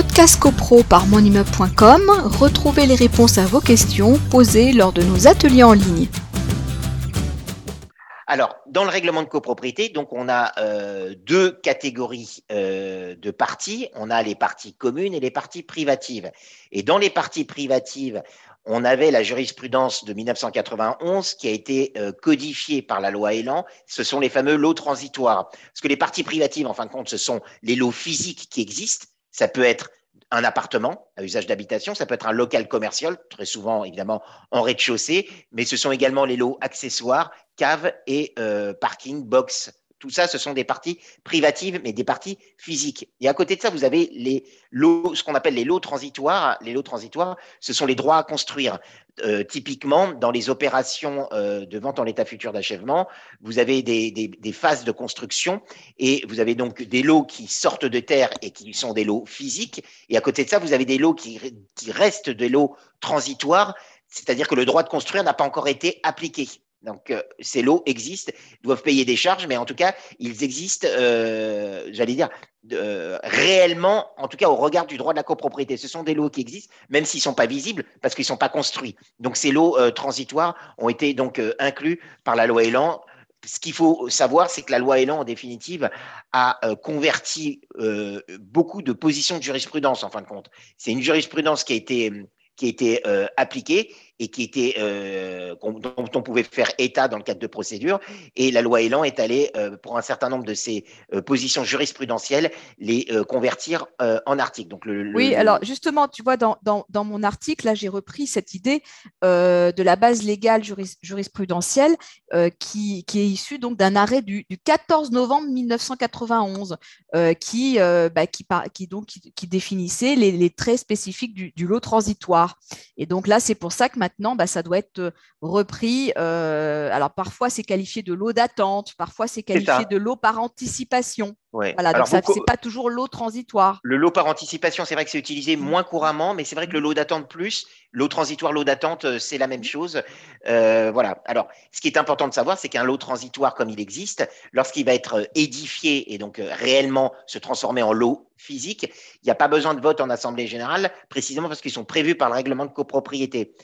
Podcast CoPro par monimmeuble.com, retrouvez les réponses à vos questions posées lors de nos ateliers en ligne. Alors, dans le règlement de copropriété, donc on a euh, deux catégories euh, de parties. On a les parties communes et les parties privatives. Et dans les parties privatives, on avait la jurisprudence de 1991 qui a été euh, codifiée par la loi Elan. Ce sont les fameux lots transitoires. Parce que les parties privatives, en fin de compte, ce sont les lots physiques qui existent. Ça peut être un appartement à usage d'habitation, ça peut être un local commercial, très souvent évidemment en rez-de-chaussée, mais ce sont également les lots accessoires, caves et euh, parking, box tout ça, ce sont des parties privatives, mais des parties physiques. Et à côté de ça, vous avez les lots, ce qu'on appelle les lots transitoires. Les lots transitoires, ce sont les droits à construire. Euh, typiquement, dans les opérations euh, de vente en l'état futur d'achèvement, vous avez des, phases de construction et vous avez donc des lots qui sortent de terre et qui sont des lots physiques. Et à côté de ça, vous avez des lots qui, qui restent des lots transitoires, c'est-à-dire que le droit de construire n'a pas encore été appliqué. Donc, euh, ces lots existent, doivent payer des charges, mais en tout cas, ils existent, euh, j'allais dire, euh, réellement, en tout cas au regard du droit de la copropriété. Ce sont des lots qui existent, même s'ils ne sont pas visibles, parce qu'ils ne sont pas construits. Donc, ces lots transitoires ont été donc inclus par la loi Elan. Ce qu'il faut savoir, c'est que la loi Elan, en définitive, a converti beaucoup de positions de jurisprudence, en fin de compte. C'est une jurisprudence qui a été qui a été appliquée et qui était euh, dont on pouvait faire état dans le cadre de procédures. Et la loi Elan est allée, euh, pour un certain nombre de ces euh, positions jurisprudentielles, les convertir en articles. Donc oui, alors justement, tu vois, dans, dans, mon article, là, j'ai repris cette idée de la base légale jurisprudentielle qui, qui, est issue donc d'un arrêt du, du, 14 novembre 1991 qui, bah, qui, qui, définissait les, traits spécifiques du, du lot transitoire. Et donc là, c'est pour ça que maintenant, bah, ça doit être euh, repris. Euh, alors parfois, c'est qualifié de lot d'attente, parfois c'est qualifié de lot par anticipation. Voilà, donc ça, c'est pas toujours lot transitoire. Le lot par anticipation, c'est vrai que c'est utilisé moins couramment, mais c'est vrai que le lot d'attente plus, lot transitoire, lot d'attente, euh, c'est la même chose. voilà. Alors, ce qui est important de savoir, c'est qu'un lot transitoire, comme il existe, lorsqu'il va être édifié et donc réellement se transformer en lot physique, il n'y a pas besoin de vote en assemblée générale, précisément parce qu'ils sont prévus par le règlement de copropriété.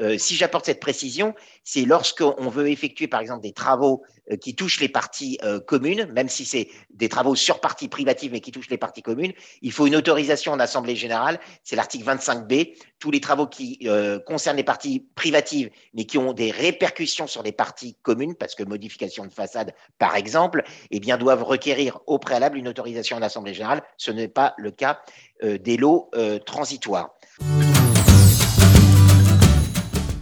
Euh, si j'apporte cette précision, c'est lorsqu'on veut effectuer, par exemple, des travaux euh, qui touchent les parties euh, communes, même si c'est des travaux sur parties privatives mais qui touchent les parties communes, il faut une autorisation en Assemblée générale. C'est l'article 25b. Tous les travaux qui concernent les parties privatives mais qui ont des répercussions sur les parties communes, parce que modification de façade, par exemple, eh bien, doivent requérir au préalable une autorisation en Assemblée générale. Ce n'est pas le cas des lots transitoires.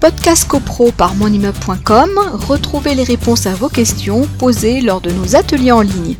Podcast CoPro par monimmeuble.com, retrouvez les réponses à vos questions posées lors de nos ateliers en ligne.